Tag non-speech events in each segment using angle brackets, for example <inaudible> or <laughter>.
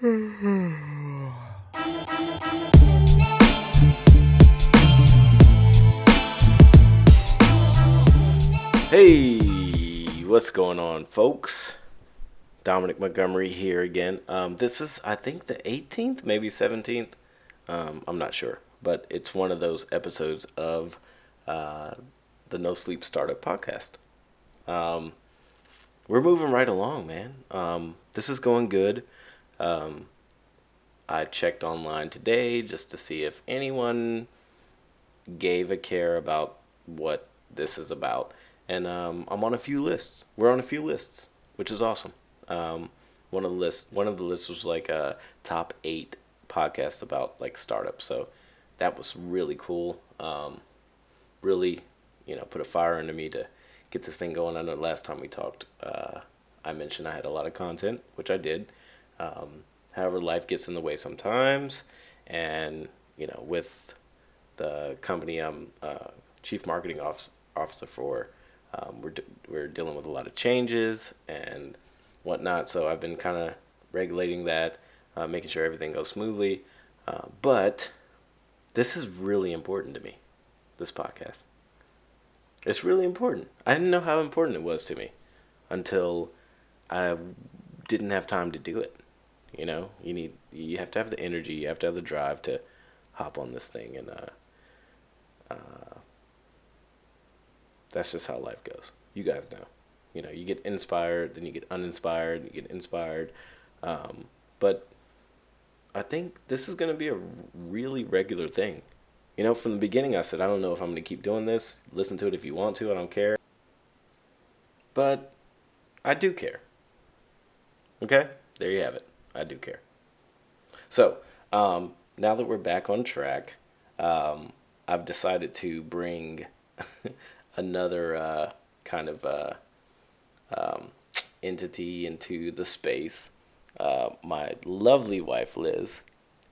Hey, what's going on, folks? Dominick Montgomery here again. Um, this is, I think, the 18th, maybe 17th. Um, I'm not sure, but it's one of those episodes of uh, the No Sleep Startup podcast. Um, we're moving right along, man. Um, this is going good. Um, I checked online today just to see if anyone gave a care about what this is about and um, I'm on a few lists. We're on a few lists, which is awesome. Um, one of the lists, one of the lists was like a top eight podcasts about like startups. So that was really cool. Um, really, you know, put a fire into me to get this thing going. I know last time we talked, uh, I mentioned I had a lot of content, which I did. Um, however, life gets in the way sometimes, and you know, with the company I'm uh, chief marketing officer for um, we're, we're dealing with a lot of changes and whatnot. So I've been kind of regulating that, uh, making sure everything goes smoothly. Uh, but this is really important to me, this podcast. It's really important. I didn't know how important it was to me until I didn't have time to do it. You know, you need you have to have the energy, you have to have the drive to hop on this thing and uh, uh, that's just how life goes. You guys know. You know, you get inspired, then you get uninspired, you get inspired. Um, but I think this is going to be a really regular thing. You know, from the beginning, I said, I don't know if I'm going to keep doing this. Listen to it if you want to. I don't care. But I do care. Okay? There you have it. I do care. So, um, now that we're back on track, um, I've decided to bring <laughs> another uh, kind of uh, um, entity into the space. Uh, my lovely wife Liz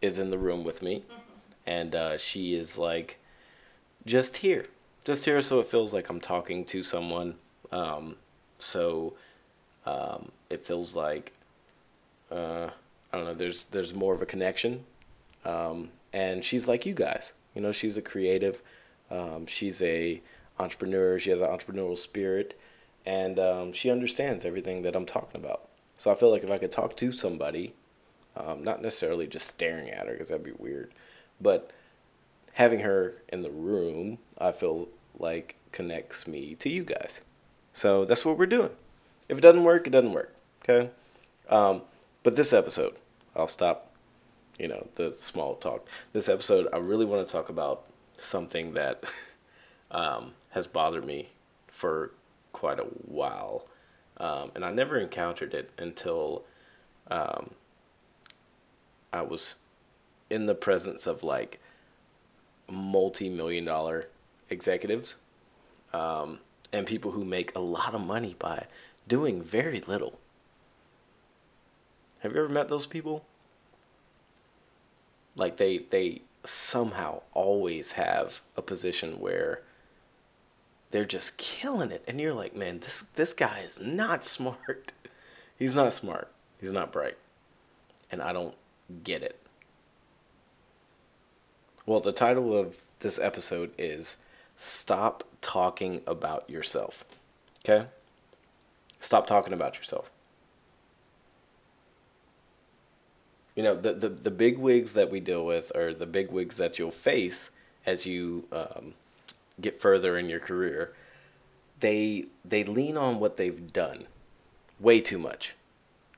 is in the room with me, mm-hmm. and uh, she is like just here, just here, so it feels like I'm talking to someone. Um, so um, it feels like uh, I don't know. There's there's more of a connection, um, and she's like you guys. You know, she's a creative. Um, she's a entrepreneur. She has an entrepreneurial spirit, and um, she understands everything that I'm talking about. So I feel like if I could talk to somebody, um, not necessarily just staring at her because that'd be weird, but having her in the room, I feel like connects me to you guys. So that's what we're doing. If it doesn't work, it doesn't work. Okay. Um, but this episode, I'll stop. You know the small talk. This episode, I really want to talk about something that <laughs> um, has bothered me for quite a while. Um, and I never encountered it until um, I was in the presence of like multi million dollar executives um, and people who make a lot of money by doing very little. Have you ever met those people? Like they they somehow always have a position where they're just killing it and you're like man this this guy is not <laughs> smart. He's not smart. He's not bright. And i don't get it. Well the title of this episode is stop talking about yourself okay? Stop talking about yourself you know the, the, the big wigs that we deal with or the big wigs that you'll face as you um, get further in your career, they they lean on what they've done way too much.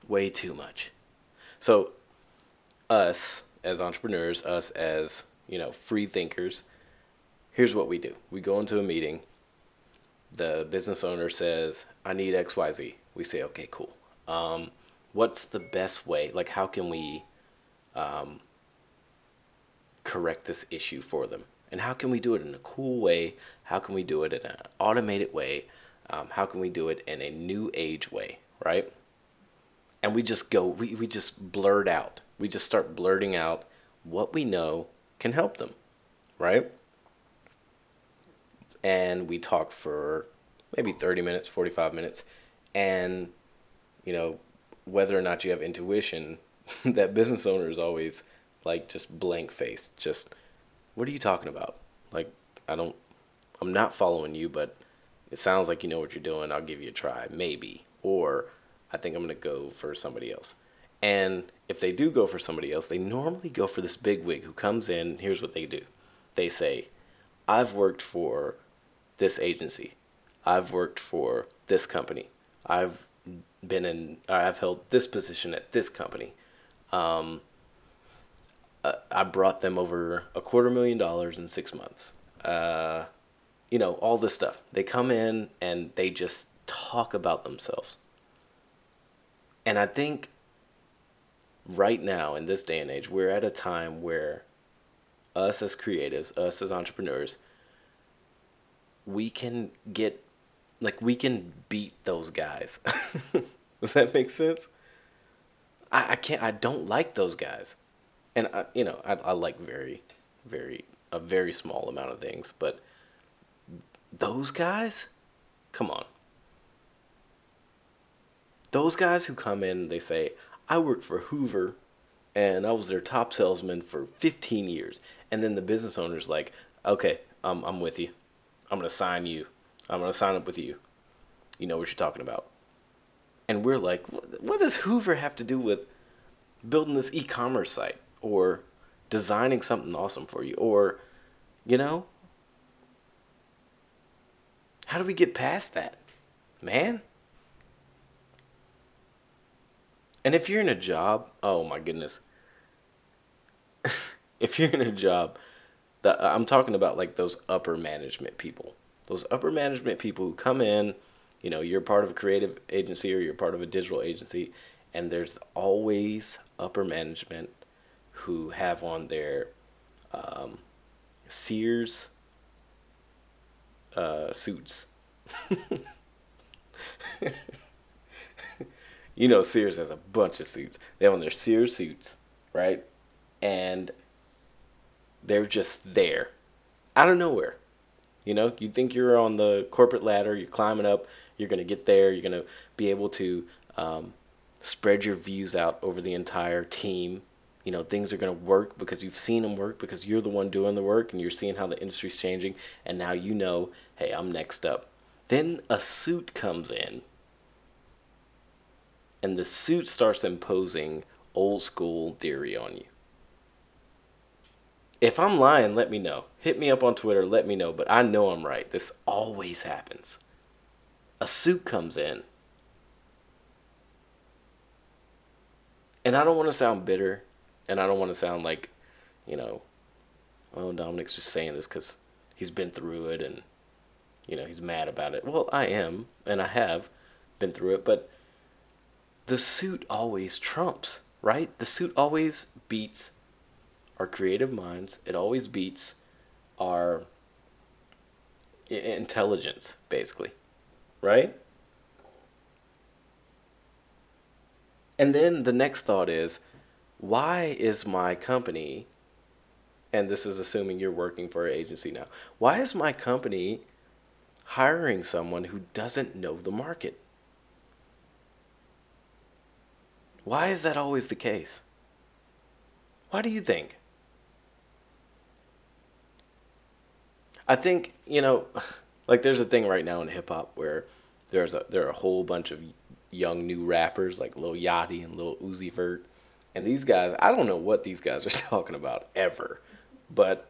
Way too much. So us as entrepreneurs, us as, you know, free thinkers, here's what we do. We go into a meeting. The business owner says, "I need XYZ." We say, "Okay, cool." Um, what's the best way? Like, how can we um, correct this issue for them? And how can we do it in a cool way? How can we do it in an automated way? Um, how can we do it in a new age way, right? And we just go, we, we just blurt out. We just start blurting out what we know can help them, right? And we talk for maybe 30 minutes, 45 minutes. And, you know, whether or not you have intuition <laughs> that business owner is always like just blank faced. Just, what are you talking about? Like, I don't, I'm not following you, but it sounds like you know what you're doing. I'll give you a try, maybe. Or I think I'm going to go for somebody else. And if they do go for somebody else, they normally go for this big wig who comes in. Here's what they do they say, I've worked for this agency, I've worked for this company, I've been in, I've held this position at this company. Um, I brought them over a quarter million dollars in six months. Uh, you know, all this stuff. They come in and they just talk about themselves. And I think right now, in this day and age, we're at a time where us as creatives, us as entrepreneurs, we can get, like, we can beat those guys. <laughs> Does that make sense? I, I can't, I don't like those guys and I, you know, I, I like very, very a very small amount of things, but those guys, come on. Those guys who come in, they say, "I worked for Hoover, and I was their top salesman for 15 years," and then the business owner's like, "Okay, I'm I'm with you. I'm gonna sign you. I'm gonna sign up with you. You know what you're talking about." And we're like, "What does Hoover have to do with building this e-commerce site?" or designing something awesome for you or you know how do we get past that man and if you're in a job oh my goodness <laughs> if you're in a job that i'm talking about like those upper management people those upper management people who come in you know you're part of a creative agency or you're part of a digital agency and there's always upper management who have on their um, Sears uh, suits. <laughs> you know, Sears has a bunch of suits. They have on their Sears suits, right? And they're just there out of nowhere. You know, you think you're on the corporate ladder, you're climbing up, you're going to get there, you're going to be able to um, spread your views out over the entire team. You know things are going to work because you've seen them work because you're the one doing the work and you're seeing how the industry's changing and now you know hey i'm next up. Then a suit comes in. And the suit starts imposing old school theory on you. If i'm lying let me know hit me up on twitter let me know but i know i'm right this always happens a suit comes in and i don't want to sound bitter and I don't want to sound like, you know, well, Dominick's just saying this because he's been through it and, you know, he's mad about it. Well, I am, and I have been through it, but the suit always trumps, right? The suit always beats our creative minds. It always beats our intelligence, basically, right? And then the next thought is, why is my company, and this is assuming you're working for an agency now, why is my company hiring someone who doesn't know the market? Why is that always the case? Why do you think? I think, you know, like there's a thing right now in hip hop where there's a there are a whole bunch of young new rappers like Lil Yachty and Lil Uzi Vert and these guys, I don't know what these guys are <laughs> talking about ever, but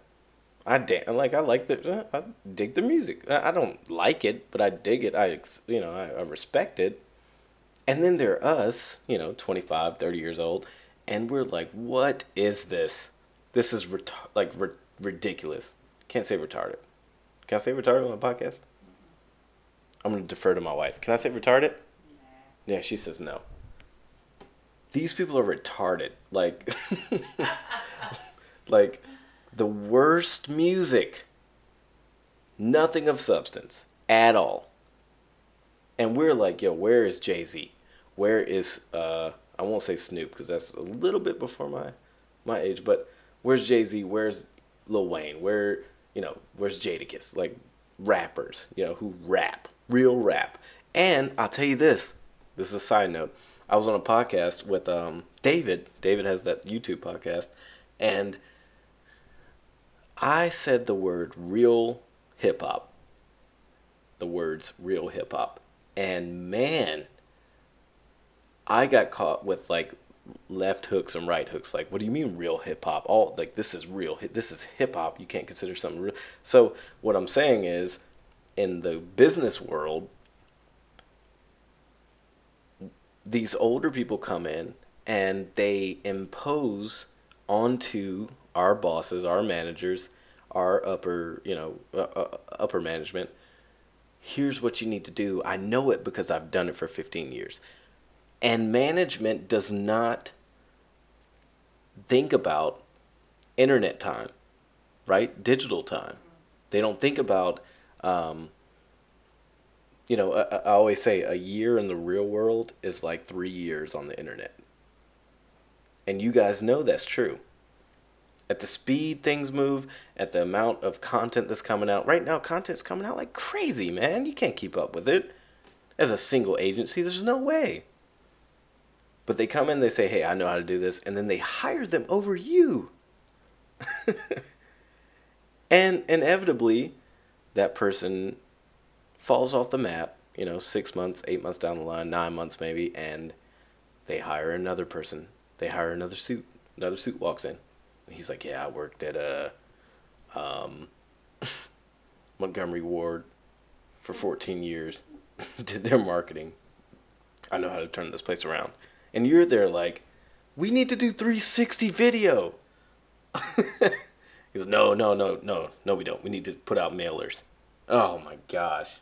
I damn like I like the I dig the music. I don't like it, but I dig it. I you know I, I respect it. And then there are us, you know, 25, 30 years old, and we're like, what is this? This is like re- ridiculous. Can't say retarded. Can I say retarded on a podcast? I'm gonna defer to my wife. Can I say retarded? Nah. Yeah, she says no these people are retarded. Like, <laughs> like the worst music. Nothing of substance at all. And we're like, yo, where is Jay Z? Where is uh? I won't say Snoop because that's a little bit before my my age. But where's Jay Z? Where's Lil Wayne? Where you know? Where's Jadakiss? Like rappers, you know, who rap, real rap. And I'll tell you this. This is a side note. I was on a podcast with um, David. David has that YouTube podcast, and I said the word real hip hop. The words real hip hop. And man, I got caught with like left hooks and right hooks. Like, what do you mean real hip hop? All like this is real. This is hip hop. You can't consider something real. So what I'm saying is, in the business world, these older people come in and they impose onto our bosses, our managers, our upper, you know, uh, uh, upper management. Here's what you need to do. I know it because I've done it for 15 years. And management does not think about internet time, right? Digital time. They don't think about, um, you know, I, I always say a year in the real world is like three years on the internet. And you guys know that's true. At the speed things move, at the amount of content that's coming out. Right now, content's coming out like crazy, man. You can't keep up with it. As a single agency, there's no way. But they come in, they say, hey, I know how to do this, and then they hire them over you. <laughs> and inevitably, that person falls off the map, you know, six months, eight months down the line, nine months maybe, and they hire another person. They hire another suit. Another suit walks in. He's like, yeah, I worked at a um, <laughs> Montgomery Ward for 14 years, <laughs> did their marketing. I know how to turn this place around. And you're there like, we need to do 360 video. <laughs> He's no, no, no, no, no, we don't. We need to put out mailers. Oh my gosh.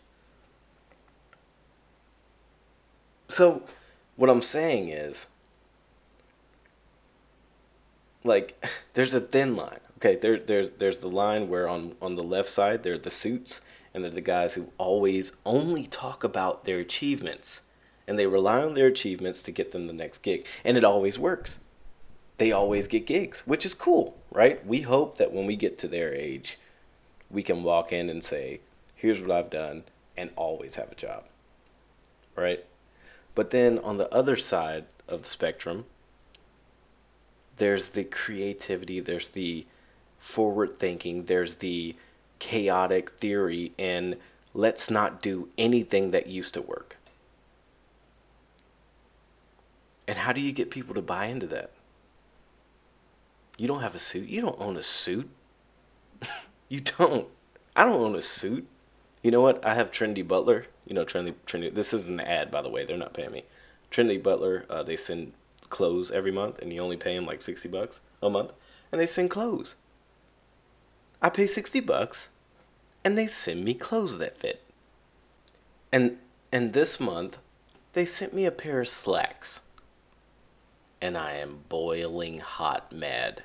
So, what I'm saying is, like, <laughs> there's a thin line. Okay, there, there's there's the line where on on the left side there are the suits, and they're the guys who always only talk about their achievements, and they rely on their achievements to get them the next gig, and it always works. They always get gigs, which is cool, right? We hope that when we get to their age, we can walk in and say, "Here's what I've done," and always have a job, right? But then on the other side of the spectrum, there's the creativity, there's the forward thinking, there's the chaotic theory, and let's not do anything that used to work. And how do you get people to buy into that? You don't have a suit. You don't own a suit. <laughs> you don't. I don't own a suit. You know what? I have Trinity Butler. You know. Trinity. This is an ad, by the way. They're not paying me. Trinity Butler. Uh, they send clothes every month, and you only pay them like sixty bucks a month, and they send clothes. I pay sixty bucks, and they send me clothes that fit. And and this month, they sent me a pair of slacks. And I am boiling hot mad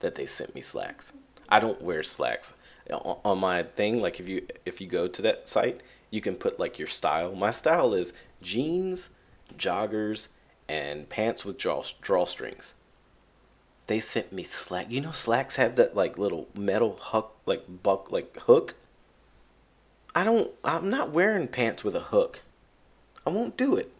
that they sent me slacks. I don't wear slacks on my thing. Like if you if you go to that site, you can put like your style. My style is jeans, joggers, and pants with draw drawstrings. They sent me slack. You know, slacks have that like little metal hook, like buck, like hook. I don't. I'm not wearing pants with a hook. I won't do it.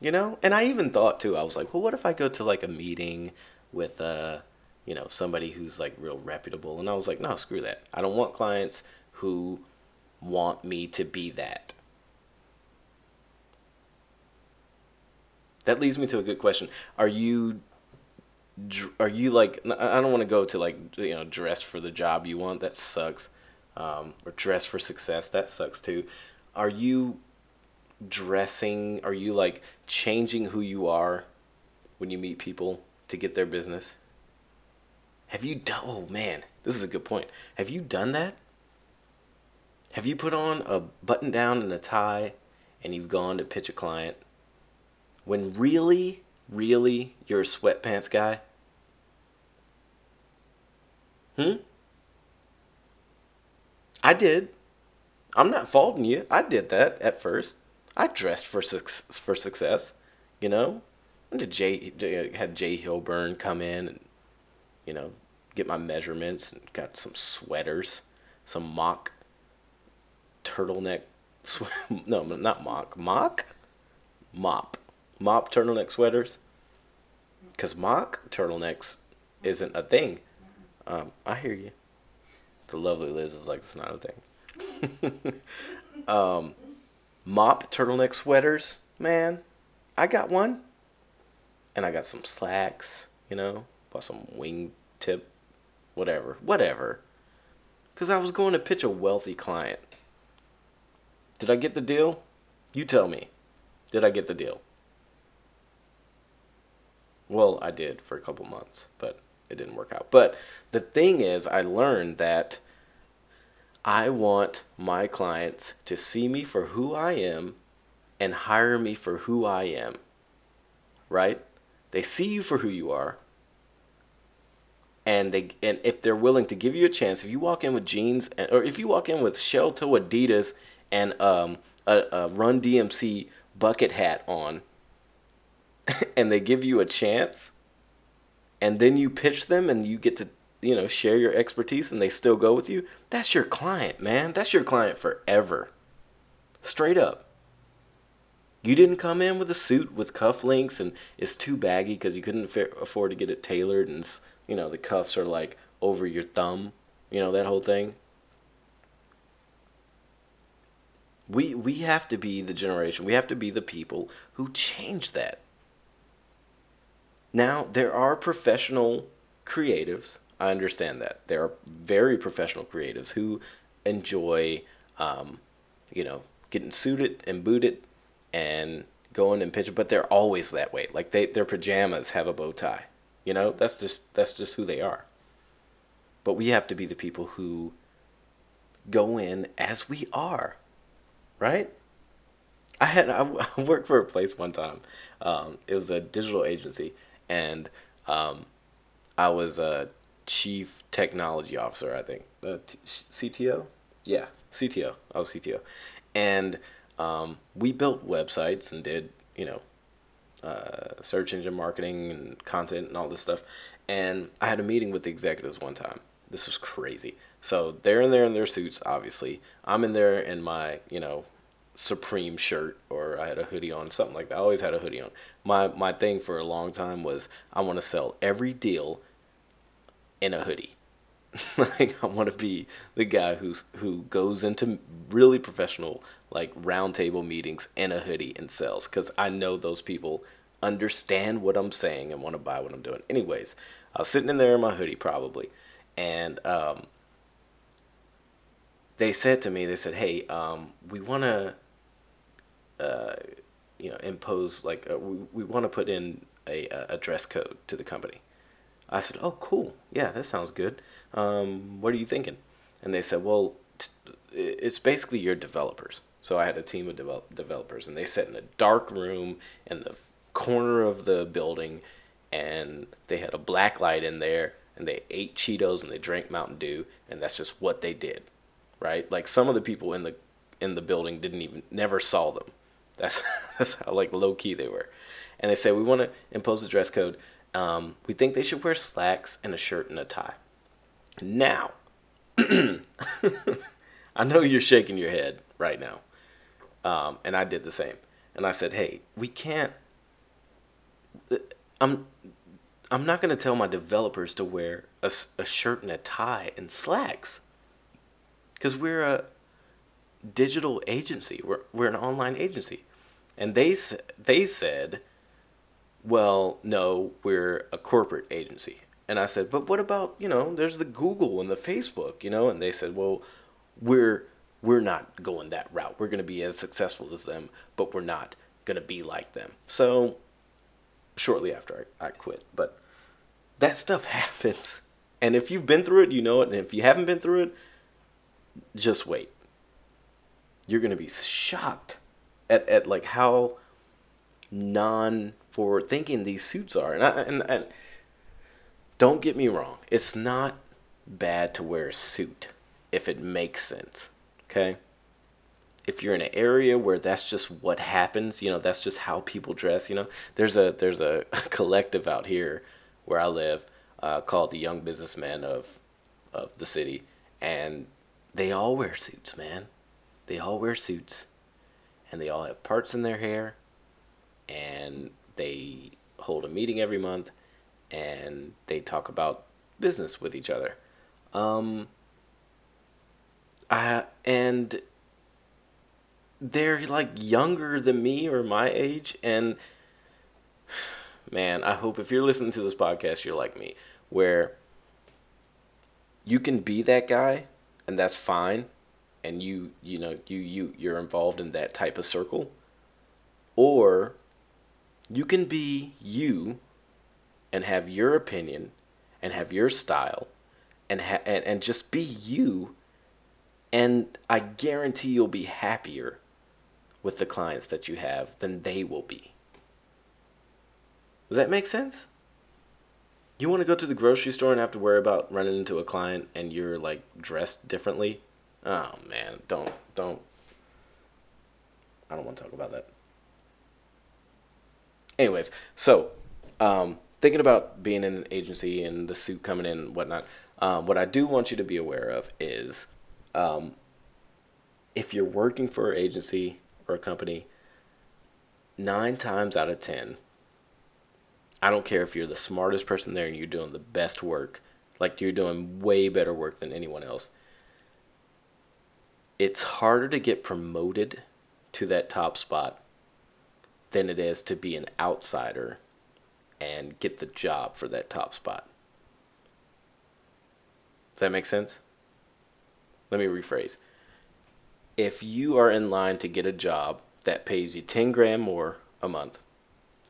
You know, and I even thought too. I was like, well, what if I go to like a meeting with uh, you know, somebody who's like real reputable? And I was like, no, screw that. I don't want clients who want me to be that. that leads me to a good question. Are you are you like I don't want to go to like you know dress for the job you want that sucks um, or dress for success that sucks too are you dressing are you like changing who you are when you meet people to get their business have you done oh man this is a good point have you done that have you put on a button down and a tie and you've gone to pitch a client when really, really you're a sweatpants guy? Hmm? I did. I'm not faulting you. I did that at first. I dressed for su- for success, you know. I did Jay, had J.Hilburn come in and you know get my measurements and got some sweaters, some mock turtleneck. <laughs> Sw- no, not mock. Mock, mop mop turtleneck sweaters? Because mock turtlenecks isn't a thing. Um, I hear you. The lovely Liz is like, it's not a thing. <laughs> um, mop turtleneck sweaters, man. I got one. And I got some slacks, you know, bought some wing tip, whatever, whatever. Because I was going to pitch a wealthy client. Did I get the deal? You tell me. Did I get the deal? Well, I did for a couple months, but it didn't work out. But the thing is, I learned that I want my clients to see me for who I am and hire me for who I am. Right? They see you for who you are. And they and if they're willing to give you a chance, if you walk in with jeans and, or if you walk in with shell toe Adidas and um, a, a Run DMC bucket hat on, <laughs> and they give you a chance, and then you pitch them and you get to you know share your expertise and they still go with you, that's your client, man. That's your client forever. Straight up. You didn't come in with a suit with cufflinks and it's too baggy because you couldn't afford to get it tailored and you know the cuffs are like over your thumb, you know that whole thing. We we have to be the generation. We have to be the people who change that. Now, there are professional creatives. I understand that. There are very professional creatives who enjoy, um, you know, getting suited and booted and going and pitching, but they're always that way. Like they, their pajamas have a bow tie. You know, that's just that's just who they are. But we have to be the people who go in as we are, right? I had I <laughs> worked for a place one time. Um, it was a digital agency, and um, I was a chief technology officer. I think uh, T- CTO. Yeah, CTO. I was CTO, and um, we built websites and did you know uh, search engine marketing and content and all this stuff. And I had a meeting with the executives one time. This was crazy. So they're in there in their suits, obviously. I'm in there in my, you know, Supreme shirt or I had a hoodie on, something like that. I always had a hoodie on. My my thing for a long time was I want to sell every deal in a hoodie. <laughs> like I want to be the guy who's who goes into really professional like roundtable meetings in a hoodie and sells cuz I know those people understand what I'm saying and want to buy what I'm doing. Anyways, I was sitting in there in my hoodie probably and um, they said to me they said, "Hey, um, we want to uh, you know, impose like a, uh, we, we want to put in a, a dress code to the company. I said, oh, cool. Yeah, that sounds good. Um, what are you thinking? And they said, well, t- it's basically your developers. So I had a team of develop- developers, and they sat in a dark room in the corner of the building, and they had a black light in there, and they ate Cheetos and they drank Mountain Dew, and that's just what they did, right? Like some of the people in the in the building didn't even never saw them. That's <laughs> that's how like low key they were, and they say we want to impose a dress code. Um, we think they should wear slacks and a shirt and a tie. Now, <clears throat> I know you're shaking your head right now, um, and I did the same. And I said, hey, we can't. I'm I'm not going to tell my developers to wear a, a shirt and a tie and slacks because we're a digital agency. We're, we're an online agency. And they, they said, well, no, we're a corporate agency. And I said, but what about, you know, there's the Google and the Facebook, you know? And they said, well, we're, we're not going that route. We're going to be as successful as them, but we're not going to be like them. So shortly after I, I quit. But that stuff <laughs> happens. And if you've been through it, you know it. And if you haven't been through it, just wait you're going to be shocked at, at like how non forward thinking these suits are. And, I, and, and don't get me wrong, it's not bad to wear a suit if it makes sense. Okay? If you're in an area where that's just what happens, you know, that's just how people dress, you know. There's a there's a <laughs> collective out here where I live uh, called the Young Businessmen of of the city and they all wear suits, man. They all wear suits and they all have parts in their hair and they hold a meeting every month and they talk about business with each other. Um, I, and they're like younger than me or my age. And man, I hope if you're listening to this podcast, you're like me, where you can be that guy and that's fine. And you, you know, you, you, you're involved in that type of circle. Or you can be you and have your opinion and have your style and ha- and, and just be you and I guarantee you'll be happier with the clients that you have than they will be. Does that make sense? You want to go to the grocery store and have to worry about running into a client and you're like dressed differently? Oh man, don't don't I don't want to talk about that. Anyways, so um, thinking about being in an agency and the suit coming in and whatnot, um, what I do want you to be aware of is um, if you're working for an agency or a company, nine times out of ten, I don't care if you're the smartest person there and you're doing the best work, like you're doing way better work than anyone else. It's harder to get promoted to that top spot than it is to be an outsider and get the job for that top spot. Does that make sense? Let me rephrase. If you are in line to get a job that pays you 10 grand more a month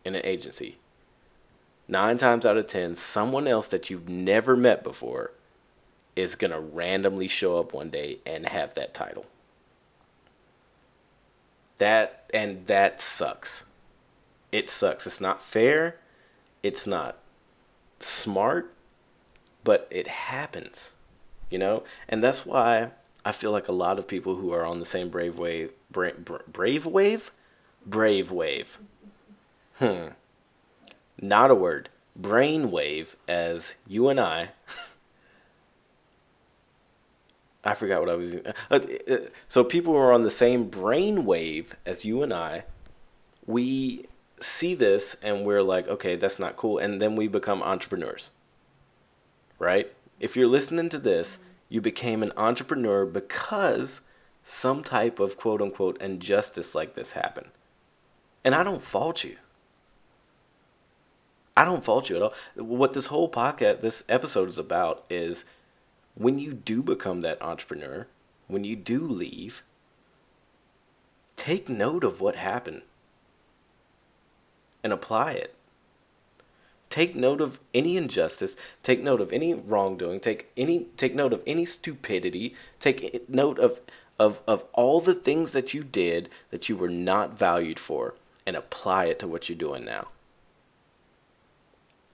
in an agency, nine times out of 10, someone else that you've never met before is going to randomly show up one day and have that title. That, and that sucks. It sucks. It's not fair it's not smart, but it happens, you know? And that's why I feel like a lot of people who are on the same brave wave, bra- brave wave? Brave wave. Hmm. Not a word. Brain wave as you and I. <laughs> I forgot what I was. Uh, uh, so people who are on the same brain wave as you and I, we see this and we're like, okay, that's not cool. And then we become entrepreneurs, right? If you're listening to this, you became an entrepreneur because some type of quote unquote injustice like this happened. And I don't fault you. I don't fault you at all. What this whole podcast, this episode is about is when you do become that entrepreneur, when you do leave, take note of what happened and apply it. Take note of any injustice, take note of any wrongdoing, take any take note of any stupidity, take note of of of all the things that you did that you were not valued for and apply it to what you're doing now.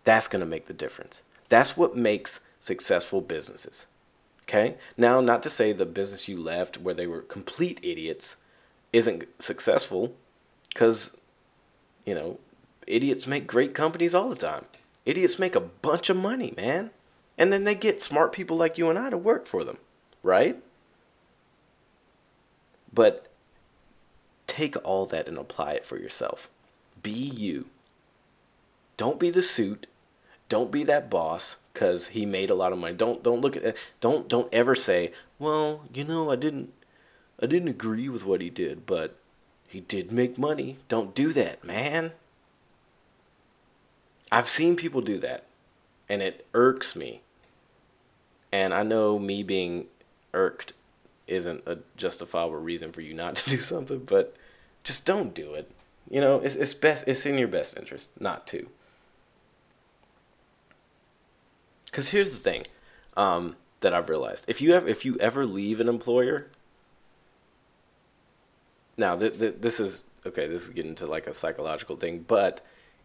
That's going to make the difference. That's what makes successful businesses. Okay? Now, not to say the business you left where they were complete idiots isn't successful because you know idiots make great companies all the time. Idiots make a bunch of money, man. And then they get smart people like you and I to work for them, right? But take all that and apply it for yourself. Be you. Don't be the suit. Don't be that boss cuz he made a lot of money. Don't don't look at don't don't ever say, "Well, you know, I didn't I didn't agree with what he did, but he did make money." Don't do that, man. I've seen people do that, and it irks me. And I know me being irked isn't a justifiable reason for you not <laughs> to do something, but just don't do it. You know, it's it's best it's in your best interest not to. Cuz here's the thing um, that I've realized. If you ever if you ever leave an employer now th- th- this is okay, this is getting to like a psychological thing, but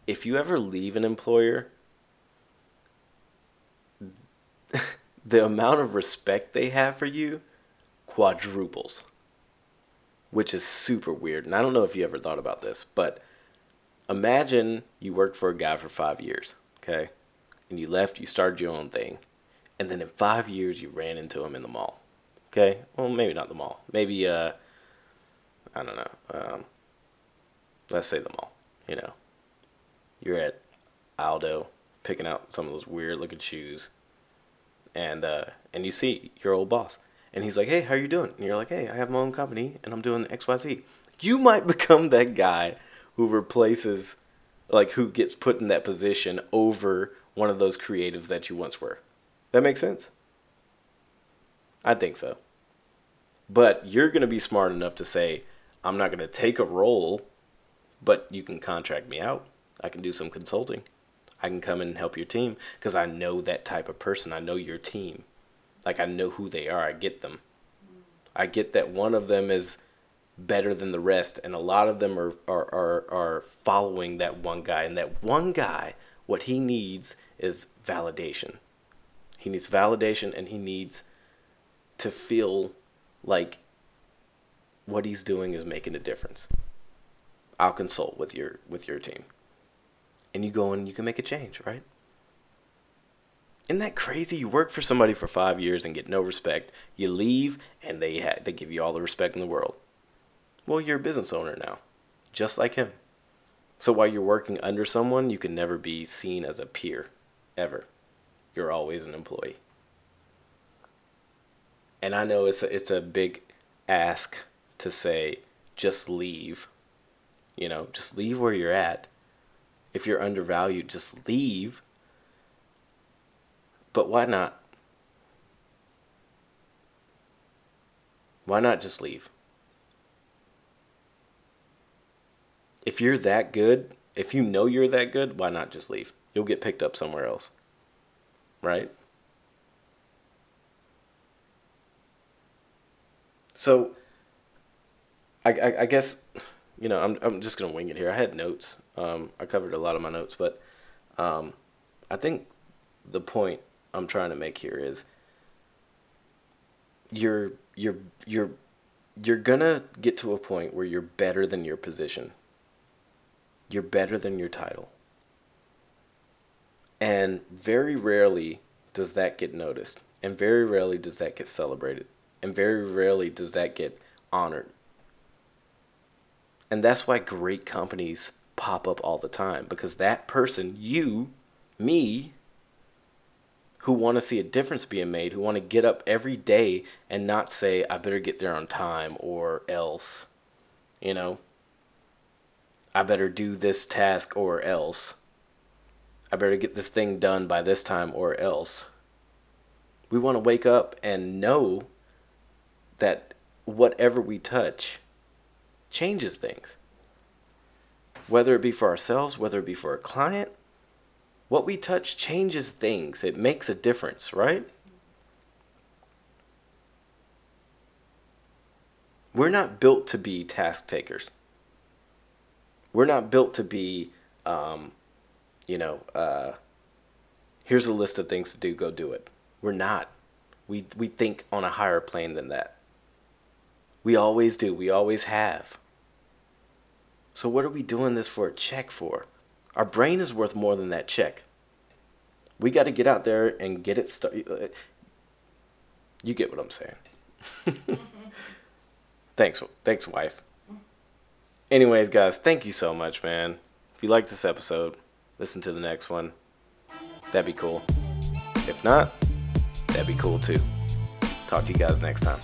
if you ever leave an employer, <laughs> the amount of respect they have for you quadruples, which is super weird. And I don't know if you ever thought about this, but imagine you worked for a guy for five years, okay? And you left, you started your own thing. And then in five years, you ran into him in the mall, okay? Well, maybe not the mall. Maybe, uh, I don't know. Um, let's say the mall you know, you're at Aldo picking out some of those weird looking shoes, and uh, and you see your old boss, and he's like, "Hey, how you doing?" And you're like, "Hey, I have my own company, and I'm doing X, Y, Z." You might <laughs> become that guy who replaces, like, who gets put in that position over one of those creatives that you once were. That makes sense. I think so. But you're going to be smart enough to say, I'm not going to take a role, but you can contract me out. I can do some consulting. I can come in and help your team because I know that type of person. I know your team. Like I know who they are. I get them. I get that one of them is better than the rest, and a lot of them are are are, are following that one guy. And that one guy, what he needs is validation. He needs validation, and he needs to feel like what he's doing is making a difference. I'll consult with your with your team. And you go and you can make a change, right? Isn't that crazy? You work for somebody for five years and get no respect. You leave and they ha- they give you all the respect in the world. Well, you're a business owner now, just like him. So while you're working under someone, you can never be seen as a peer, ever. You're always an employee. And I know it's a, it's a big ask to say just leave. You know, just leave where you're at. If you're undervalued, just leave. But why not? Why not just leave? If you're that good, if you know you're that good, why not just leave? You'll get picked up somewhere else. Right? So, I, I, I, guess, you know, I'm, I'm just going to wing it here. I had notes. Um, I covered a lot of my notes, but um, I think the point I'm trying to make here is you're you're you're you're gonna get to a point where you're better than your position. You're better than your title. And very rarely does that get noticed. And very rarely does that get celebrated and very rarely does that get honored. And that's why great companies pop up all the time because that person, you, me, who want to see a difference being made, who want to get up every day and not say, I better get there on time or else, you know, I better do this task or else. I better get this thing done by this time or else. We want to wake up and know that whatever we touch changes things. Whether it be for ourselves, whether it be for a client, what we touch changes things. It makes a difference, right? We're not built to be task takers. We're not built to be, um, you know, uh, here's a list of things to do, go do it. We're not. We, we think on a higher plane than that. We always do. We always have. So, what are we doing this for a check for? Our brain is worth more than that check. We got to get out there and get it started. You get what I'm saying. <laughs> thanks, thanks, wife. Anyways, guys, thank you so much, man. If you like this episode, listen to the next one. That'd be cool. If not, that'd be cool too. Talk to you guys next time.